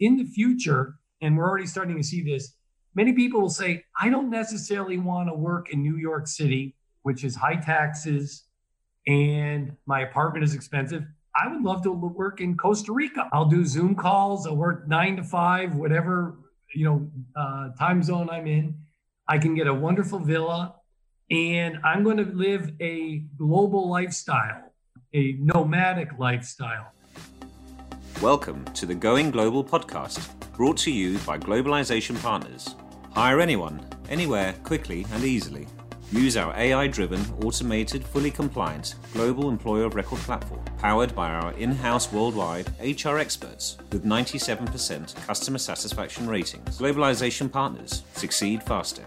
in the future, and we're already starting to see this, many people will say, I don't necessarily want to work in New York City, which is high taxes and my apartment is expensive. I would love to work in Costa Rica. I'll do Zoom calls. I'll work nine to five, whatever you know uh, time zone I'm in. I can get a wonderful villa, and I'm going to live a global lifestyle, a nomadic lifestyle. Welcome to the Going Global podcast, brought to you by Globalization Partners. Hire anyone, anywhere, quickly and easily. Use our AI driven, automated, fully compliant global employer of record platform, powered by our in house worldwide HR experts with 97% customer satisfaction ratings. Globalization Partners succeed faster.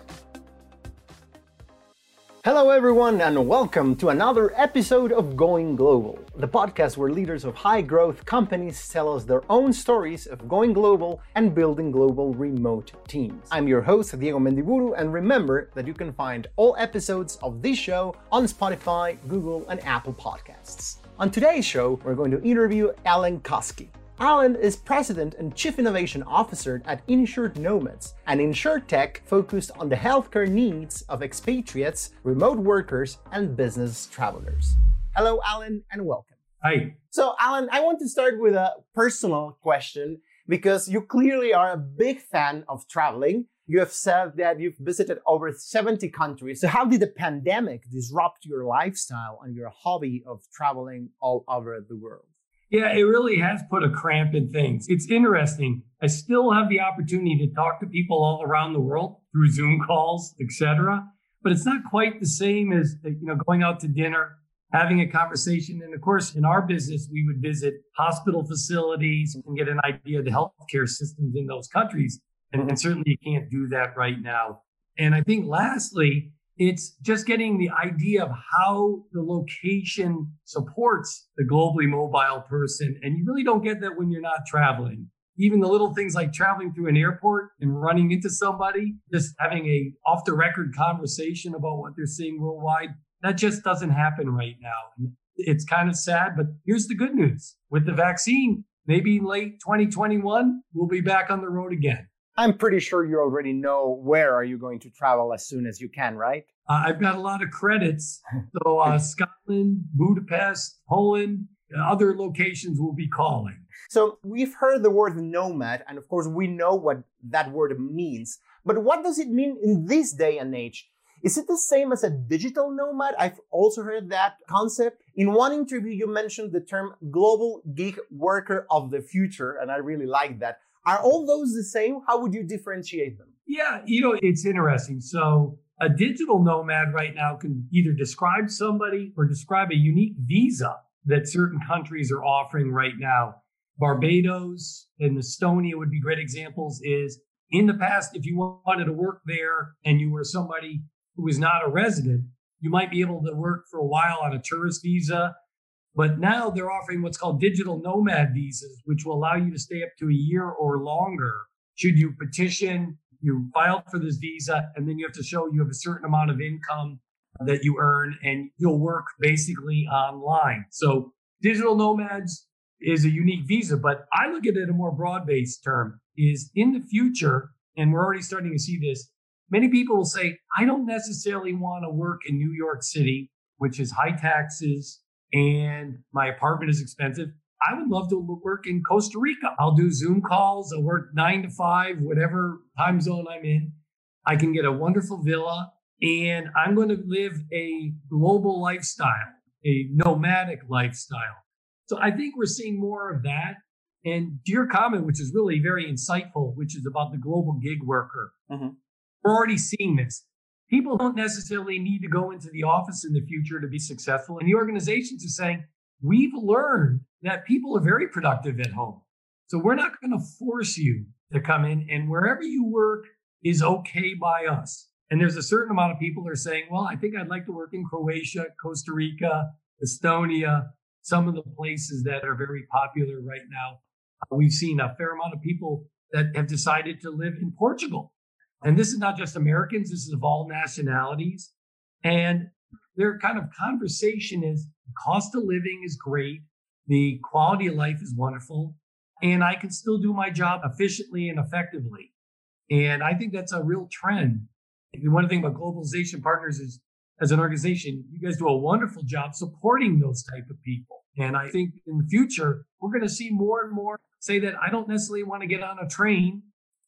Hello, everyone, and welcome to another episode of Going Global, the podcast where leaders of high growth companies tell us their own stories of going global and building global remote teams. I'm your host, Diego Mendiburu, and remember that you can find all episodes of this show on Spotify, Google, and Apple Podcasts. On today's show, we're going to interview Allen Koski. Allen is President and Chief Innovation Officer at Insured Nomads, an insurtech focused on the healthcare needs of expatriates, remote workers, and business travelers. Hello, Allen, and welcome. Hi. So, Allen, I want to start with a personal question because you clearly are a big fan of traveling. You have said that you've visited over 70 countries. So, how did the pandemic disrupt your lifestyle and your hobby of traveling all over the world? Yeah, it really has put a cramp in things. It's interesting. I still have the opportunity to talk to people all around the world through Zoom calls, etc. But it's not quite the same as you know going out to dinner, having a conversation. And of course, in our business, we would visit hospital facilities and get an idea of the healthcare systems in those countries. And, and certainly you can't do that right now. And I think lastly, it's just getting the idea of how the location supports the globally mobile person. And you really don't get that when you're not traveling. Even the little things like traveling through an airport and running into somebody, just having a off the record conversation about what they're seeing worldwide, that just doesn't happen right now. It's kind of sad, but here's the good news. With the vaccine, maybe late 2021, we'll be back on the road again. I'm pretty sure you already know where are you going to travel as soon as you can, right? Uh, I've got a lot of credits. So uh, Scotland, Budapest, Poland, other locations will be calling. So we've heard the word nomad, and of course we know what that word means. But what does it mean in this day and age? Is it the same as a digital nomad? I've also heard that concept. In one interview, you mentioned the term global gig worker of the future, and I really like that. Are all those the same? How would you differentiate them? Yeah, you know, it's interesting. So, a digital nomad right now can either describe somebody or describe a unique visa that certain countries are offering right now. Barbados and Estonia would be great examples. Is in the past, if you wanted to work there and you were somebody who was not a resident, you might be able to work for a while on a tourist visa but now they're offering what's called digital nomad visas, which will allow you to stay up to a year or longer. Should you petition, you filed for this visa, and then you have to show you have a certain amount of income that you earn, and you'll work basically online. So digital nomads is a unique visa, but I look at it a more broad-based term is in the future, and we're already starting to see this. Many people will say, I don't necessarily want to work in New York City, which is high taxes, and my apartment is expensive. I would love to work in Costa Rica. I'll do Zoom calls. I'll work nine to five, whatever time zone I'm in. I can get a wonderful villa and I'm going to live a global lifestyle, a nomadic lifestyle. So I think we're seeing more of that. And to your comment, which is really very insightful, which is about the global gig worker, mm-hmm. we're already seeing this. People don't necessarily need to go into the office in the future to be successful. And the organizations are saying, we've learned that people are very productive at home. So we're not going to force you to come in and wherever you work is okay by us. And there's a certain amount of people that are saying, well, I think I'd like to work in Croatia, Costa Rica, Estonia, some of the places that are very popular right now. Uh, we've seen a fair amount of people that have decided to live in Portugal and this is not just Americans, this is of all nationalities. And their kind of conversation is cost of living is great, the quality of life is wonderful. and I can still do my job efficiently and effectively. And I think that's a real trend. One thing about globalization partners is as an organization, you guys do a wonderful job supporting those type of people. And I think in the future, we're going to see more and more say that I don't necessarily want to get on a train,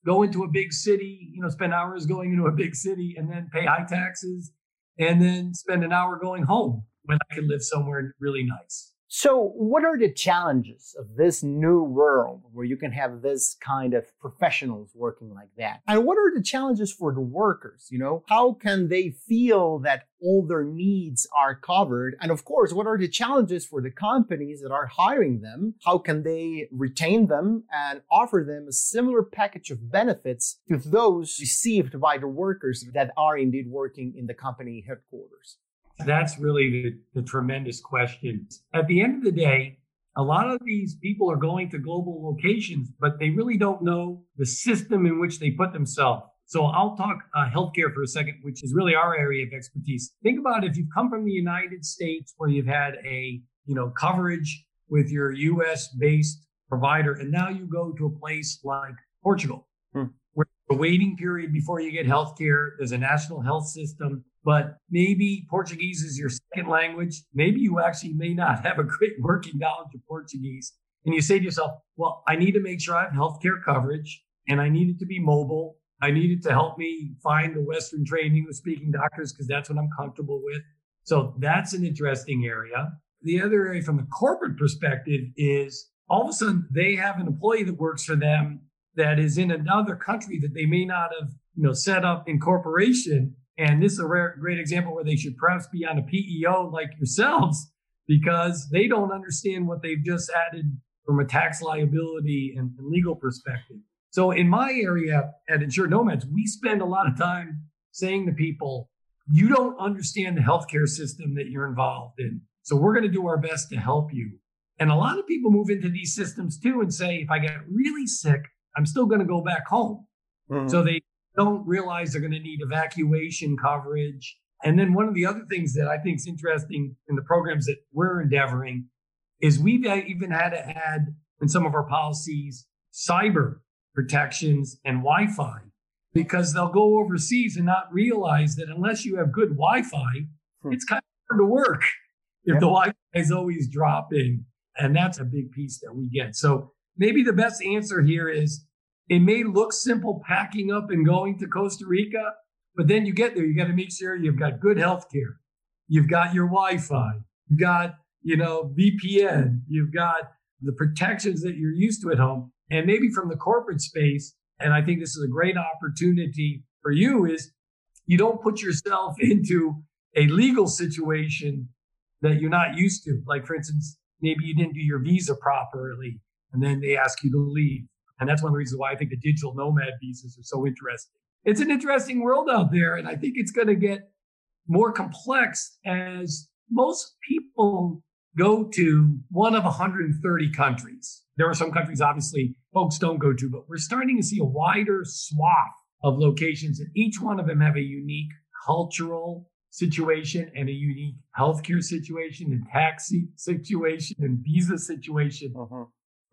go into a big city, you know, spend hours going into a big city and then pay high taxes and then spend an hour going home when I can live somewhere really nice. So, what are the challenges of this new world where you can have this kind of professionals working like that? And what are the challenges for the workers? You know, how can they feel that all their needs are covered? And of course, what are the challenges for the companies that are hiring them? How can they retain them and offer them a similar package of benefits to those received by the workers that are indeed working in the company headquarters? That's really the, the tremendous question. At the end of the day, a lot of these people are going to global locations, but they really don't know the system in which they put themselves. So I'll talk uh, healthcare for a second, which is really our area of expertise. Think about if you've come from the United States where you've had a, you know, coverage with your US based provider, and now you go to a place like Portugal, hmm. where the waiting period before you get healthcare, there's a national health system but maybe Portuguese is your second language. Maybe you actually may not have a great working knowledge of Portuguese. And you say to yourself, well, I need to make sure I have healthcare coverage and I need it to be mobile. I need it to help me find the Western trained English speaking doctors because that's what I'm comfortable with. So that's an interesting area. The other area from the corporate perspective is all of a sudden they have an employee that works for them that is in another country that they may not have, you know, set up in corporation and this is a rare, great example where they should perhaps be on a PEO like yourselves because they don't understand what they've just added from a tax liability and, and legal perspective. So in my area at Insured Nomads, we spend a lot of time saying to people, you don't understand the healthcare system that you're involved in. So we're going to do our best to help you. And a lot of people move into these systems too and say, if I get really sick, I'm still going to go back home. Mm-hmm. So they don't realize they're going to need evacuation coverage. And then one of the other things that I think is interesting in the programs that we're endeavoring is we've even had to add in some of our policies cyber protections and Wi-Fi because they'll go overseas and not realize that unless you have good Wi-Fi, hmm. it's kind of hard to work if yep. the Wi-Fi is always dropping. And that's a big piece that we get. So maybe the best answer here is it may look simple packing up and going to Costa Rica, but then you get there, you got to make sure you've got good health care. You've got your Wi-Fi. You've got, you know, VPN. You've got the protections that you're used to at home. And maybe from the corporate space, and I think this is a great opportunity for you, is you don't put yourself into a legal situation that you're not used to. Like, for instance, maybe you didn't do your visa properly and then they ask you to leave and that's one of the reasons why I think the digital nomad visas are so interesting. It's an interesting world out there. And I think it's going to get more complex as most people go to one of 130 countries. There are some countries, obviously, folks don't go to, but we're starting to see a wider swath of locations, and each one of them have a unique cultural situation and a unique healthcare situation and tax situation and visa situation. Uh-huh.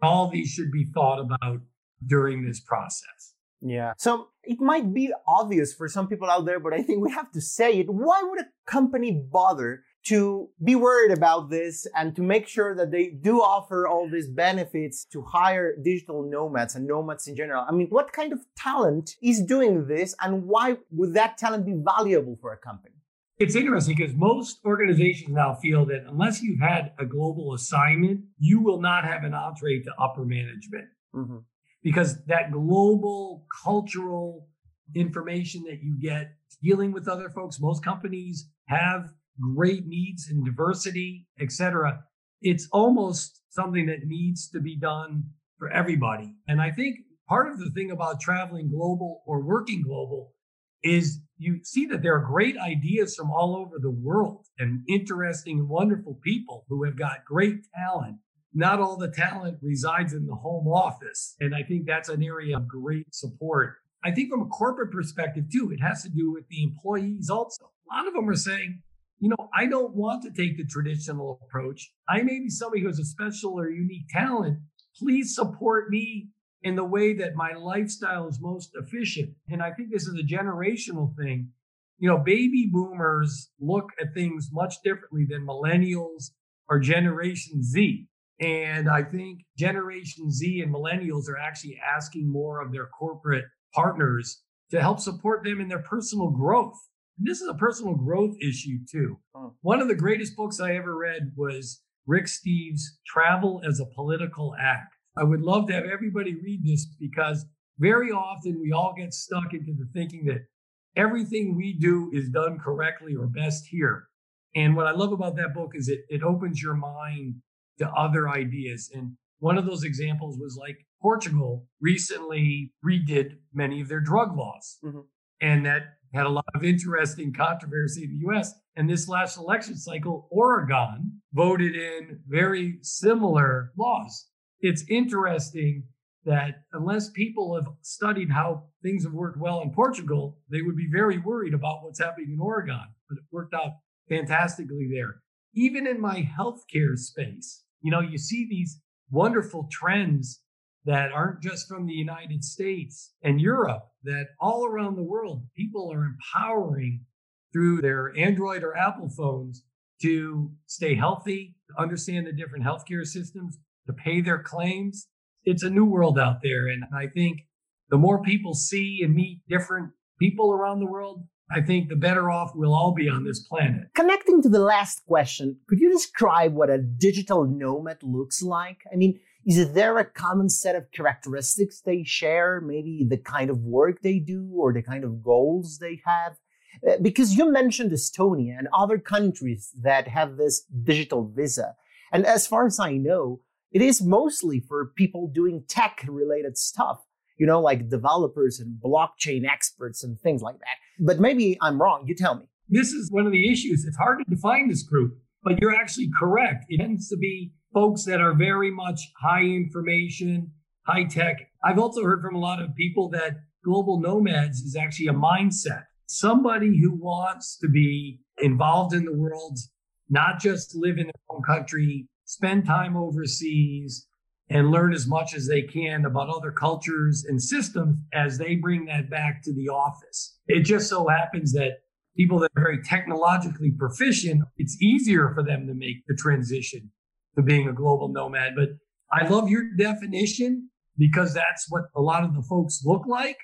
All these should be thought about during this process. Yeah. So it might be obvious for some people out there, but I think we have to say it. Why would a company bother to be worried about this and to make sure that they do offer all these benefits to hire digital nomads and nomads in general? I mean, what kind of talent is doing this and why would that talent be valuable for a company? It's interesting because most organizations now feel that unless you've had a global assignment, you will not have an entree to upper management. Mm-hmm because that global cultural information that you get dealing with other folks, most companies have great needs in diversity, etc. It's almost something that needs to be done for everybody. And I think part of the thing about traveling global or working global is you see that there are great ideas from all over the world and interesting and wonderful people who have got great talent not all the talent resides in the home office. And I think that's an area of great support. I think from a corporate perspective, too, it has to do with the employees also. A lot of them are saying, you know, I don't want to take the traditional approach. I may be somebody who has a special or unique talent, please support me in the way that my lifestyle is most efficient. And I think this is a generational thing. You know, baby boomers look at things much differently than millennials or Generation Z. And I think Generation Z and millennials are actually asking more of their corporate partners to help support them in their personal growth. And this is a personal growth issue too. Hmm. One of the greatest books I ever read was Rick Steves' Travel as a Political Act. I would love to have everybody read this because very often we all get stuck into the thinking that everything we do is done correctly or best here. And what I love about that book is it, it opens your mind to other ideas. And one of those examples was like Portugal recently redid many of their drug laws. Mm-hmm. And that had a lot of interesting controversy in the US. And this last election cycle, Oregon voted in very similar laws. It's interesting that unless people have studied how things have worked well in Portugal, they would be very worried about what's happening in Oregon. But it worked out fantastically there. Even in my healthcare space, you know, you see these wonderful trends that aren't just from the United States and Europe, that all around the world, people are empowering through their Android or Apple phones to stay healthy, to understand the different healthcare systems, to pay their claims. It's a new world out there. And I think the more people see and meet different people around the world, I think the better off we'll all be on this planet. Connecting to the last question, could you describe what a digital nomad looks like? I mean, is there a common set of characteristics they share? Maybe the kind of work they do or the kind of goals they have? Uh, because you mentioned Estonia and other countries that have this digital visa. And as far as I know, it is mostly for people doing tech related stuff, you know, like developers and blockchain experts and things like that. But maybe I'm wrong. You tell me. This is one of the issues. It's hard to define this group, but you're actually correct. It tends to be folks that are very much high information, high tech. I've also heard from a lot of people that global nomads is actually a mindset. Somebody who wants to be involved in the world, not just live in their own country, spend time overseas, and learn as much as they can about other cultures and systems as they bring that back to the office. It just so happens that people that are very technologically proficient, it's easier for them to make the transition to being a global nomad. But I love your definition because that's what a lot of the folks look like.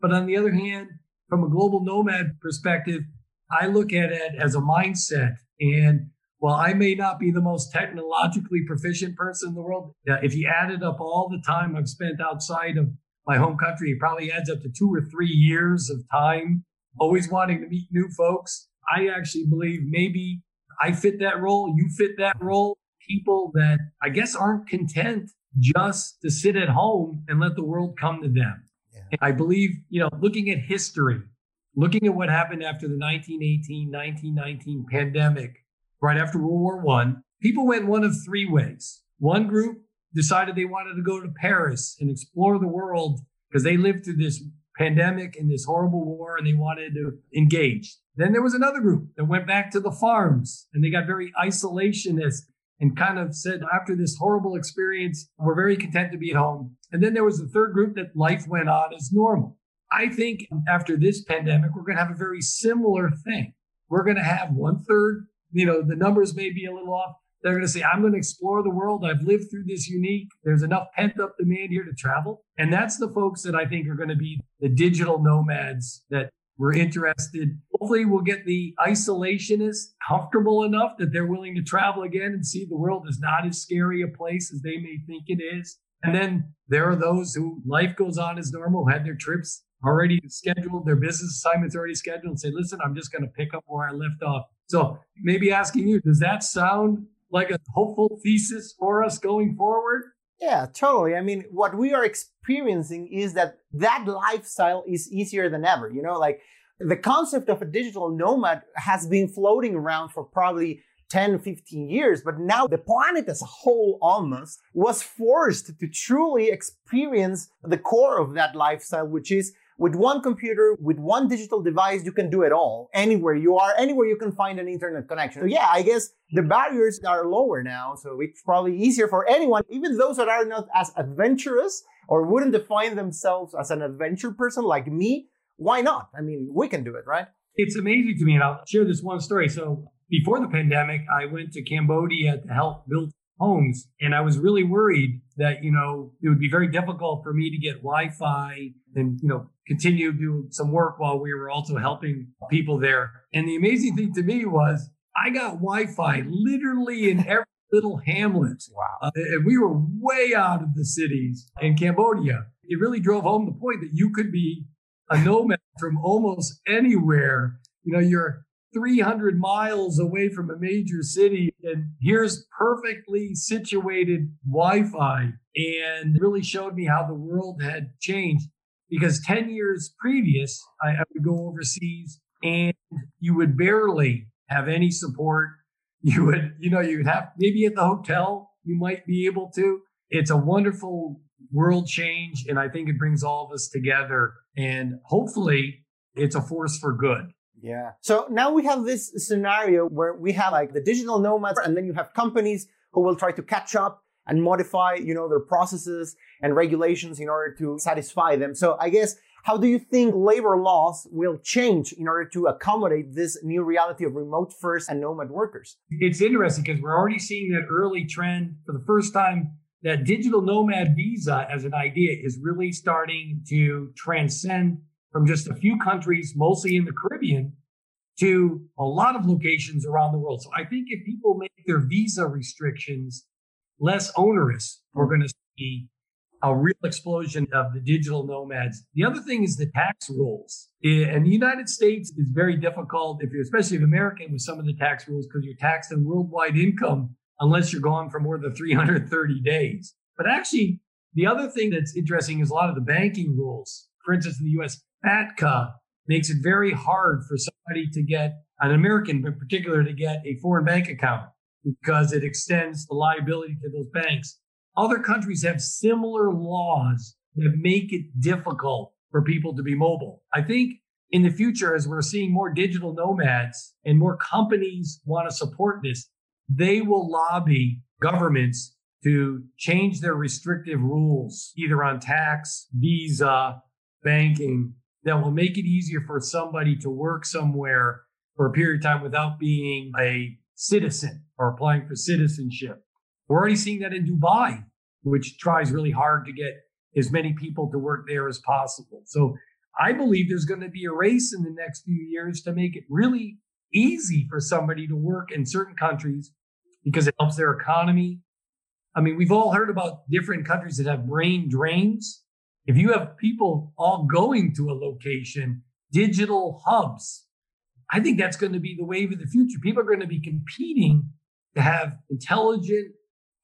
But on the other hand, from a global nomad perspective, I look at it as a mindset. And while I may not be the most technologically proficient person in the world, if you added up all the time I've spent outside of my home country, it probably adds up to two or three years of time, always wanting to meet new folks. I actually believe maybe I fit that role, you fit that role. People that I guess aren't content just to sit at home and let the world come to them. Yeah. I believe, you know, looking at history, looking at what happened after the 1918 1919 pandemic, right after World War One, people went one of three ways. One group decided they wanted to go to Paris and explore the world because they lived through this pandemic and this horrible war and they wanted to engage. Then there was another group that went back to the farms and they got very isolationist and kind of said, after this horrible experience, we're very content to be at home. And then there was the third group that life went on as normal. I think after this pandemic, we're going to have a very similar thing. We're going to have one third you know, the numbers may be a little off. They're going to say, I'm going to explore the world. I've lived through this unique. There's enough pent up demand here to travel. And that's the folks that I think are going to be the digital nomads that we're interested. Hopefully, we'll get the isolationists comfortable enough that they're willing to travel again and see the world is not as scary a place as they may think it is. And then there are those who life goes on as normal, had their trips already scheduled, their business assignments already scheduled, and say, listen, I'm just going to pick up where I left off. So maybe asking you, does that sound like a hopeful thesis for us going forward? Yeah, totally. I mean, what we are experiencing is that that lifestyle is easier than ever. You know, like the concept of a digital nomad has been floating around for probably 10, 15 years, but now the planet as a whole almost was forced to truly experience the core of that lifestyle, which is with one computer, with one digital device, you can do it all. Anywhere you are, anywhere you can find an internet connection. So yeah, I guess the barriers are lower now. So it's probably easier for anyone, even those that are not as adventurous or wouldn't define themselves as an adventure person like me. Why not? I mean, we can do it, right? It's amazing to me. And I'll share this one story. So before the pandemic, I went to Cambodia to help build homes. And I was really worried that, you know, it would be very difficult for me to get Wi Fi and, you know, continue to do some work while we were also helping people there. And the amazing thing to me was I got Wi Fi literally in every little hamlet. Wow. Uh, and we were way out of the cities in Cambodia. It really drove home the point that you could be a nomad from almost anywhere. You know, you're 300 miles away from a major city and here's perfectly situated wi-fi and really showed me how the world had changed because 10 years previous I, I would go overseas and you would barely have any support. You would you know you'd have maybe at the hotel you might be able to. It's a wonderful world change and i think it brings all of us together and hopefully it's a force for good. Yeah. So now we have this scenario where we have like the digital nomads and then you have companies who will try to catch up and modify, you know, their processes and regulations in order to satisfy them. So I guess how do you think labor laws will change in order to accommodate this new reality of remote first and nomad workers? It's interesting because we're already seeing that early trend for the first time that digital nomad visa as an idea is really starting to transcend from just a few countries, mostly in the Caribbean, to a lot of locations around the world. So I think if people make their visa restrictions less onerous, we're mm. going to see a real explosion of the digital nomads. The other thing is the tax rules. Eh, and the United States is very difficult if you're, especially if American with some of the tax rules, because you're taxed on worldwide income unless you're gone for more than 330 days. But actually, the other thing that's interesting is a lot of the banking rules. For instance, in the US, FATCA makes it very hard for somebody to get an American, in particular, to get a foreign bank account because it extends the liability to those banks. Other countries have similar laws that make it difficult for people to be mobile. I think in the future, as we're seeing more digital nomads and more companies want to support this, they will lobby governments to change their restrictive rules, either on tax, visa, banking, that will make it easier for somebody to work somewhere for a period of time without being a citizen or applying for citizenship. We're already seeing that in Dubai, which tries really hard to get as many people to work there as possible. So I believe there's going to be a race in the next few years to make it really easy for somebody to work in certain countries because it helps their economy. I mean, we've all heard about different countries that have brain drains if you have people all going to a location, digital hubs, I think that's going to be the wave of the future. People are going to be competing to have intelligent,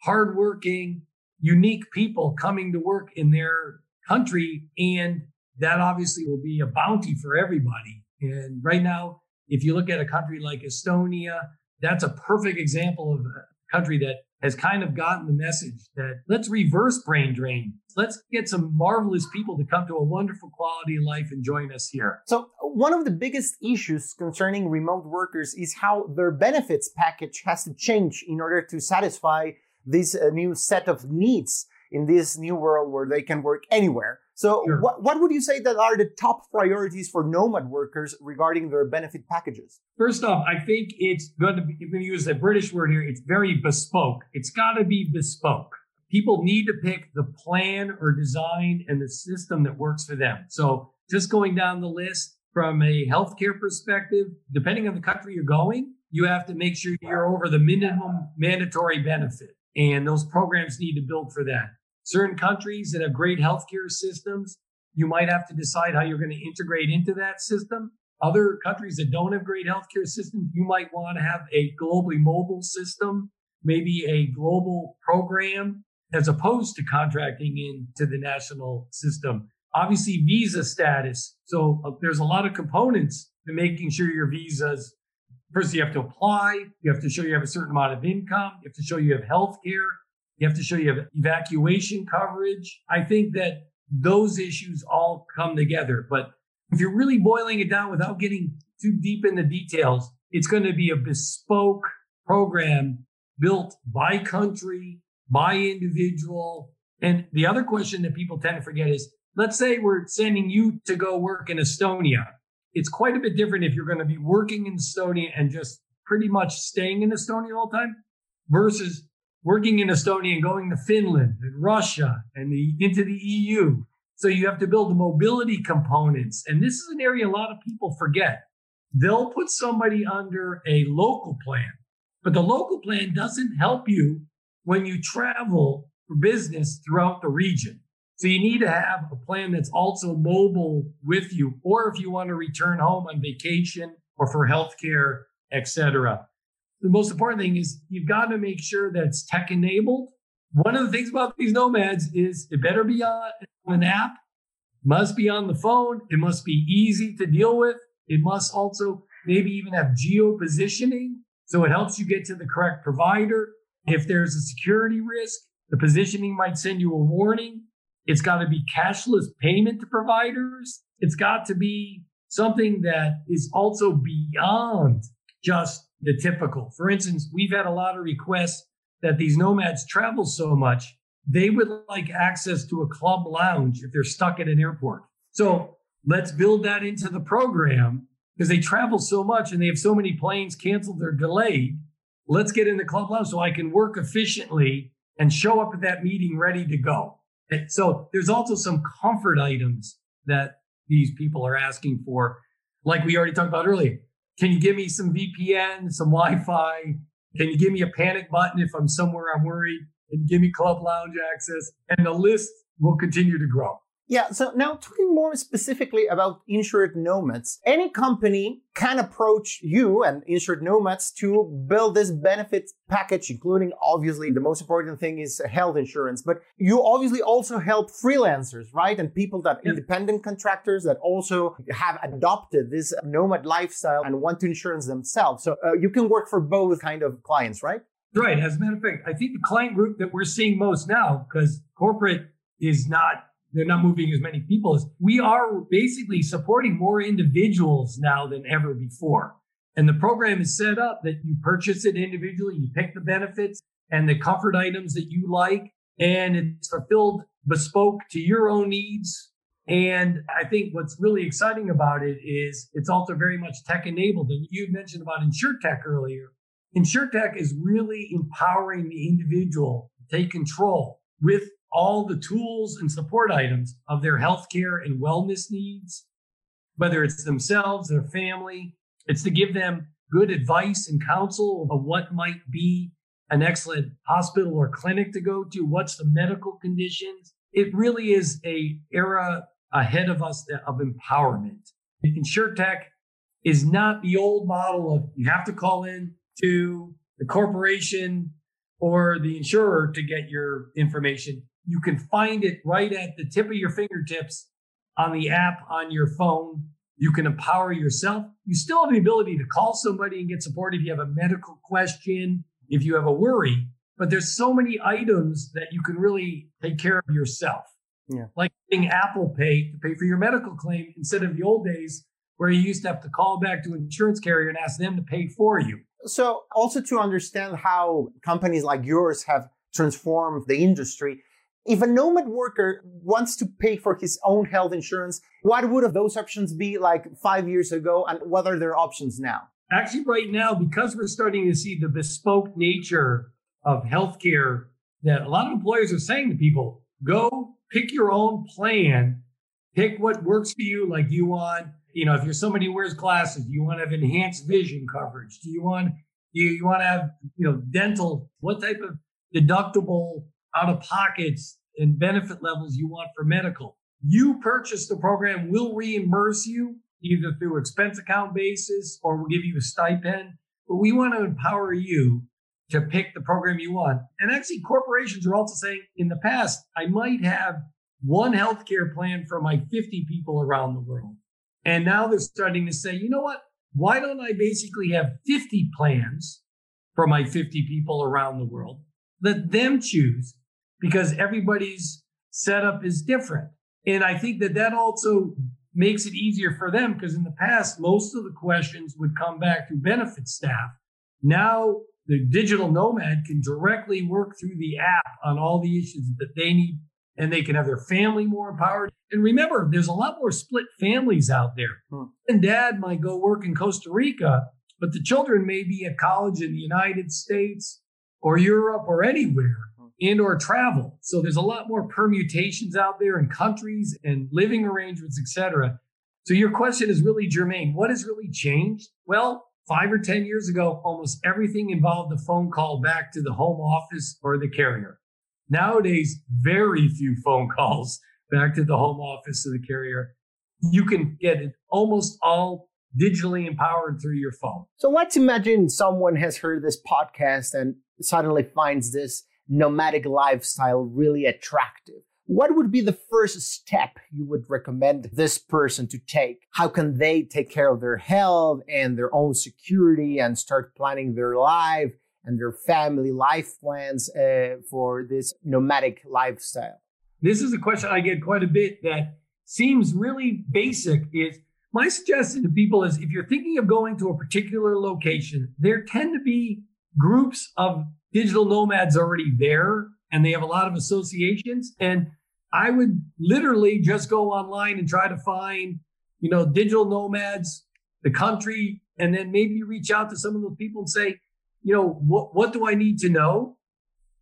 hardworking, unique people coming to work in their country. And that obviously will be a bounty for everybody. And right now, if you look at a country like Estonia, that's a perfect example of a country that has kind of gotten the message that let's reverse brain drain. Let's get some marvelous people to come to a wonderful quality of life and join us here. So, one of the biggest issues concerning remote workers is how their benefits package has to change in order to satisfy this uh, new set of needs in this new world where they can work anywhere. So, sure. what, what would you say that are the top priorities for nomad workers regarding their benefit packages? First off, I think it's going to be, if we use a British word here, it's very bespoke. It's got to be bespoke. People need to pick the plan or design and the system that works for them. So, just going down the list from a healthcare perspective, depending on the country you're going, you have to make sure you're over the minimum mandatory benefit. And those programs need to build for that. Certain countries that have great healthcare systems, you might have to decide how you're going to integrate into that system. Other countries that don't have great healthcare systems, you might want to have a globally mobile system, maybe a global program, as opposed to contracting into the national system. Obviously, visa status. So uh, there's a lot of components to making sure your visas. First, you have to apply. You have to show you have a certain amount of income. You have to show you have health care. You have to show you have evacuation coverage. I think that those issues all come together. But if you're really boiling it down without getting too deep in the details, it's going to be a bespoke program built by country, by individual. And the other question that people tend to forget is let's say we're sending you to go work in Estonia. It's quite a bit different if you're going to be working in Estonia and just pretty much staying in Estonia all the time versus working in Estonia and going to Finland and Russia and the, into the EU. So you have to build the mobility components. And this is an area a lot of people forget. They'll put somebody under a local plan, but the local plan doesn't help you when you travel for business throughout the region. So you need to have a plan that's also mobile with you, or if you want to return home on vacation or for healthcare, etc. The most important thing is you've got to make sure that it's tech enabled. One of the things about these nomads is it better be on an app, must be on the phone, it must be easy to deal with. It must also maybe even have geo positioning so it helps you get to the correct provider. If there's a security risk, the positioning might send you a warning. It's got to be cashless payment to providers. It's got to be something that is also beyond just the typical. For instance, we've had a lot of requests that these nomads travel so much, they would like access to a club lounge if they're stuck at an airport. So let's build that into the program because they travel so much and they have so many planes canceled or delayed. Let's get in the club lounge so I can work efficiently and show up at that meeting ready to go. So there's also some comfort items that these people are asking for. Like we already talked about earlier. Can you give me some VPN, some Wi-Fi? Can you give me a panic button if I'm somewhere I'm worried? And give me club lounge access. And the list will continue to grow. Yeah, so now talking more specifically about insured nomads, any company can approach you and insured nomads to build this benefits package, including obviously the most important thing is health insurance, but you obviously also help freelancers, right? And people that yep. independent contractors that also have adopted this nomad lifestyle and want to insurance themselves. So uh, you can work for both kind of clients, right? Right. As a matter of fact, I think the client group that we're seeing most now, because corporate is not they're not moving as many people as we are basically supporting more individuals now than ever before. And the program is set up that you purchase it individually, you pick the benefits and the comfort items that you like, and it's fulfilled bespoke to your own needs. And I think what's really exciting about it is it's also very much tech enabled. And you mentioned about Insurtech earlier. Insurtech is really empowering the individual to take control with all the tools and support items of their healthcare and wellness needs, whether it's themselves, their family. It's to give them good advice and counsel of what might be an excellent hospital or clinic to go to. What's the medical conditions? It really is a era ahead of us of empowerment. Insurtech is not the old model of you have to call in to the corporation or the insurer to get your information you can find it right at the tip of your fingertips on the app on your phone. You can empower yourself. You still have the ability to call somebody and get support if you have a medical question, if you have a worry. But there's so many items that you can really take care of yourself. Yeah. Like getting Apple Pay to pay for your medical claim instead of the old days where you used to have to call back to an insurance carrier and ask them to pay for you. So, also to understand how companies like yours have transformed the industry, if a nomad worker wants to pay for his own health insurance, what would those options be like five years ago and what are their options now? Actually, right now, because we're starting to see the bespoke nature of healthcare, that a lot of employers are saying to people, go pick your own plan, pick what works for you. Like, you want, you know, if you're somebody who wears glasses, do you want to have enhanced vision coverage? Do you want, you, you want to have, you know, dental? What type of deductible out of pockets and benefit levels you want for medical. You purchase the program, we'll reimburse you either through expense account basis or we'll give you a stipend. But we want to empower you to pick the program you want. And actually, corporations are also saying in the past, I might have one healthcare plan for my 50 people around the world. And now they're starting to say, you know what? Why don't I basically have 50 plans for my 50 people around the world? Let them choose because everybody's setup is different. And I think that that also makes it easier for them because in the past, most of the questions would come back to benefit staff. Now, the digital nomad can directly work through the app on all the issues that they need and they can have their family more empowered. And remember, there's a lot more split families out there. Hmm. And dad might go work in Costa Rica, but the children may be at college in the United States or Europe or anywhere. And or travel. So there's a lot more permutations out there in countries and living arrangements, etc. So your question is really germane. What has really changed? Well, five or 10 years ago, almost everything involved a phone call back to the home office or the carrier. Nowadays, very few phone calls back to the home office of the carrier. You can get it almost all digitally empowered through your phone. So let's imagine someone has heard this podcast and suddenly finds this nomadic lifestyle really attractive. What would be the first step you would recommend this person to take? How can they take care of their health and their own security and start planning their life and their family life plans uh, for this nomadic lifestyle? This is a question I get quite a bit that seems really basic is my suggestion to people is if you're thinking of going to a particular location, there tend to be groups of digital nomads already there and they have a lot of associations and I would literally just go online and try to find, you know, digital nomads, the country, and then maybe reach out to some of those people and say, you know, what, what do I need to know?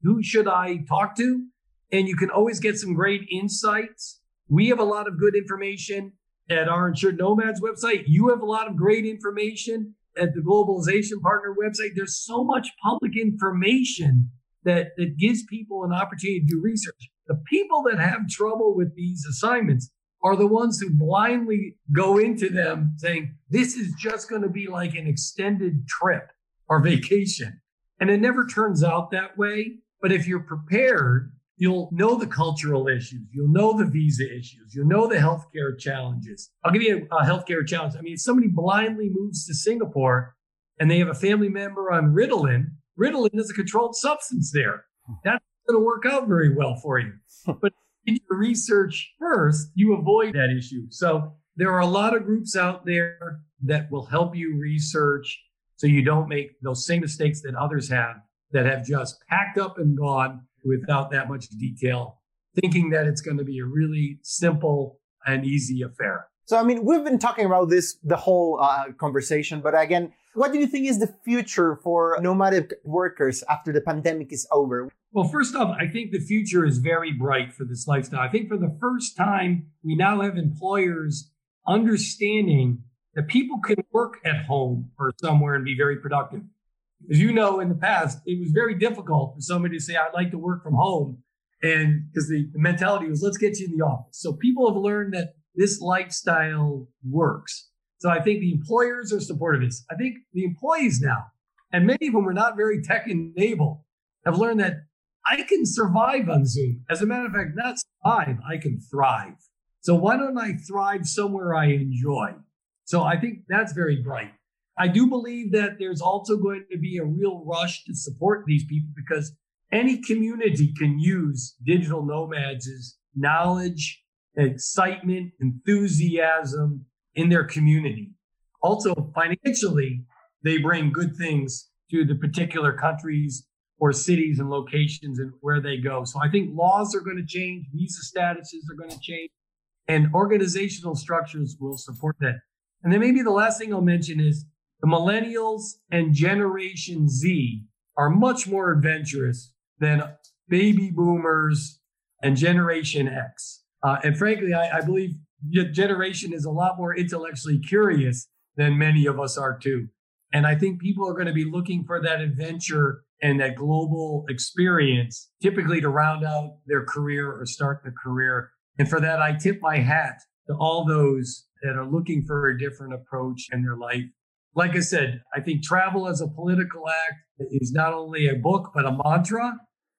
Who should I talk to? And you can always get some great insights. We have a lot of good information at our Insured Nomads website. You have a lot of great information at the Globalization Partner website. There's so much public information that, that gives people an opportunity to do research. The people that have trouble with these assignments are the ones who blindly go into them saying, this is just going to be like an extended trip or vacation. And it never turns out that way. But if you're prepared, you'll know the cultural issues. You'll know the visa issues. You'll know the healthcare challenges. I'll give you a, a healthcare challenge. I mean, if somebody blindly moves to Singapore and they have a family member on Ritalin, Ritalin is a controlled substance there. Hmm. That's going to work out very well for you. Hmm. but in your research first, you avoid that issue. So there are a lot of groups out there that will help you research so you don't make those same mistakes that others have that have just packed up and gone without that much detail, thinking that it's going to be a really simple and easy affair. So, I mean, we've been talking about this the whole uh, conversation, but again, what do you think is the future for nomadic workers after the pandemic is over? Well, first off, I think the future is very bright for this lifestyle. I think for the first time, we now have employers understanding that people can work at home or somewhere and be very productive. As you know, in the past, it was very difficult for somebody to say, I'd like to work from home. And because the, the mentality was, let's get you in the office. So people have learned that this lifestyle works. So I think the employers are supportive of this. I think the employees now, and many of them are not very tech enabled, have learned that I can survive on Zoom. As a matter of fact, not survive, I can thrive. So why don't I thrive somewhere I enjoy? So I think that's very bright. I do believe that there's also going to be a real rush to support these people because any community can use digital nomads as knowledge, excitement, enthusiasm in their community. Also, financially, they bring good things to the particular countries or cities and locations and where they go. So I think laws are going to change, visa statuses are going to change, and organizational structures will support that. And then maybe the last thing I'll mention is the millennials and Generation Z are much more adventurous than baby boomers and Generation X. Uh, and frankly, I, I believe generation is a lot more intellectually curious than many of us are too. And I think people are going to be looking for that adventure and that global experience, typically to round out their career or start the career. And for that, I tip my hat to all those that are looking for a different approach in their life. Like I said, I think travel as a political act is not only a book, but a mantra.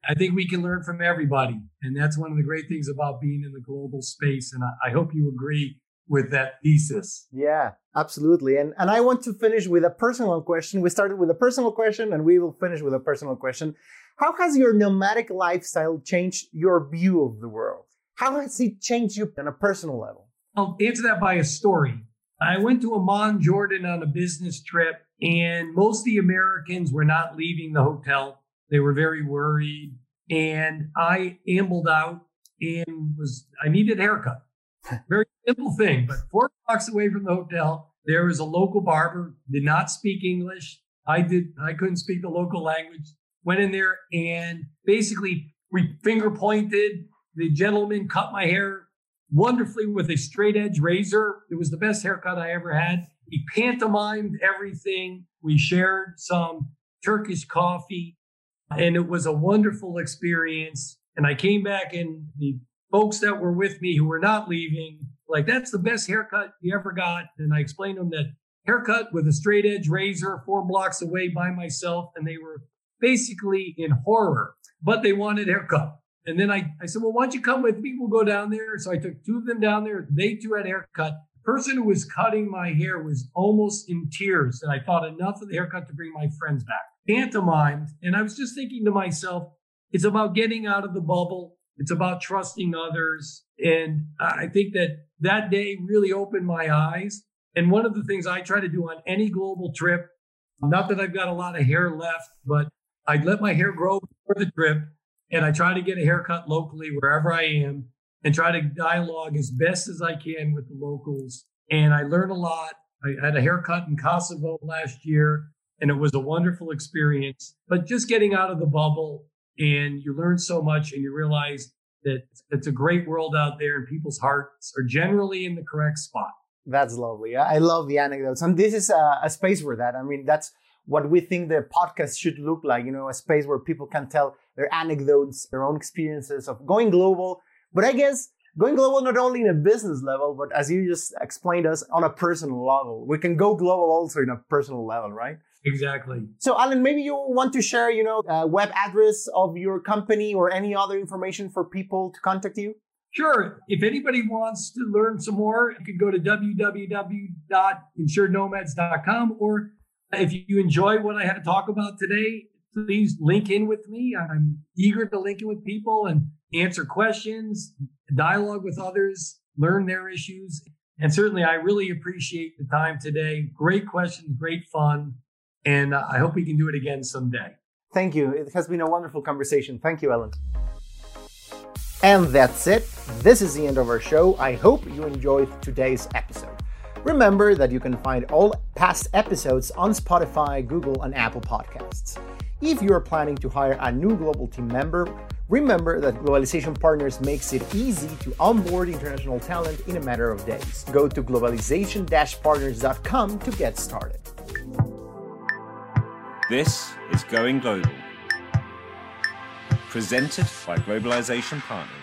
I think we can learn from everybody. And that's one of the great things about being in the global space. And I, I hope you agree with that thesis. Yeah, absolutely. And and I want to finish with a personal question. We started with a personal question and we will finish with a personal question. How has your nomadic lifestyle changed your view of the world? How has it changed you on a personal level? I'll answer that by a story. I went to Amman, Jordan on a business trip, and most of the Americans were not leaving the hotel. They were very worried. And I ambled out and was, I needed a haircut. Very simple thing, but four blocks away from the hotel, there was a local barber, did not speak English. I did, I couldn't speak the local language. Went in there and basically we finger pointed. The gentleman cut my hair wonderfully with a straight edge razor. It was the best haircut I ever had. He pantomimed everything. We shared some Turkish coffee, and it was a wonderful experience. And I came back, and the folks that were with me who were not leaving, like, that's the best haircut you ever got. And I explained to them that haircut with a straight edge razor four blocks away by myself. And they were basically in horror, but they wanted haircut. And then I, I said, well, why don't you come with me? We'll go down there. So I took two of them down there. They too had haircut. The person who was cutting my hair was almost in tears. And I thought enough of the haircut to bring my friends back. Pantomimed. And I was just thinking to myself, it's about getting out of the bubble. It's about trusting others. And I think that that day really opened my eyes. And one of the things I try to do on any global trip, not that I've got a lot of hair left, but I let my hair grow for the trip and I try to get a haircut locally wherever I am and try to dialogue as best as I can with the locals. And I learn a lot. I had a haircut in Kosovo last year and it was a wonderful experience. But just getting out of the bubble and you learn so much and you realize that it's a great world out there and people's hearts are generally in the correct spot. That's lovely. I love the anecdotes. And this is a, a space for that. I mean, that's what we think the podcast should look like, you know, a space where people can tell their anecdotes, their own experiences of going global. But I guess going global not only in a business level, but as you just explained us on a personal level. We can go global also in a personal level, right? Exactly. So, Allen, maybe you want to share, you know, a web address of your company or any other information for people to contact you? Sure. If anybody wants to learn some more, you can go to www.insurednomads.com. Or if you enjoy what I had to talk about today, please link in with me. I'm eager to link in with people and answer questions, dialogue with others, learn their issues. And certainly, I really appreciate the time today. Great questions, great fun. And I hope we can do it again someday. Thank you. It has been a wonderful conversation. Thank you, Ellen. And that's it. This is the end of our show. I hope you enjoyed today's episode. Remember that you can find all past episodes on Spotify, Google, and Apple Podcasts. If you are planning to hire a new global team member, remember that Globalization Partners makes it easy to onboard international talent in a matter of days. Go to globalization partners.com to get started. This is Going Global, presented by Globalization Partners.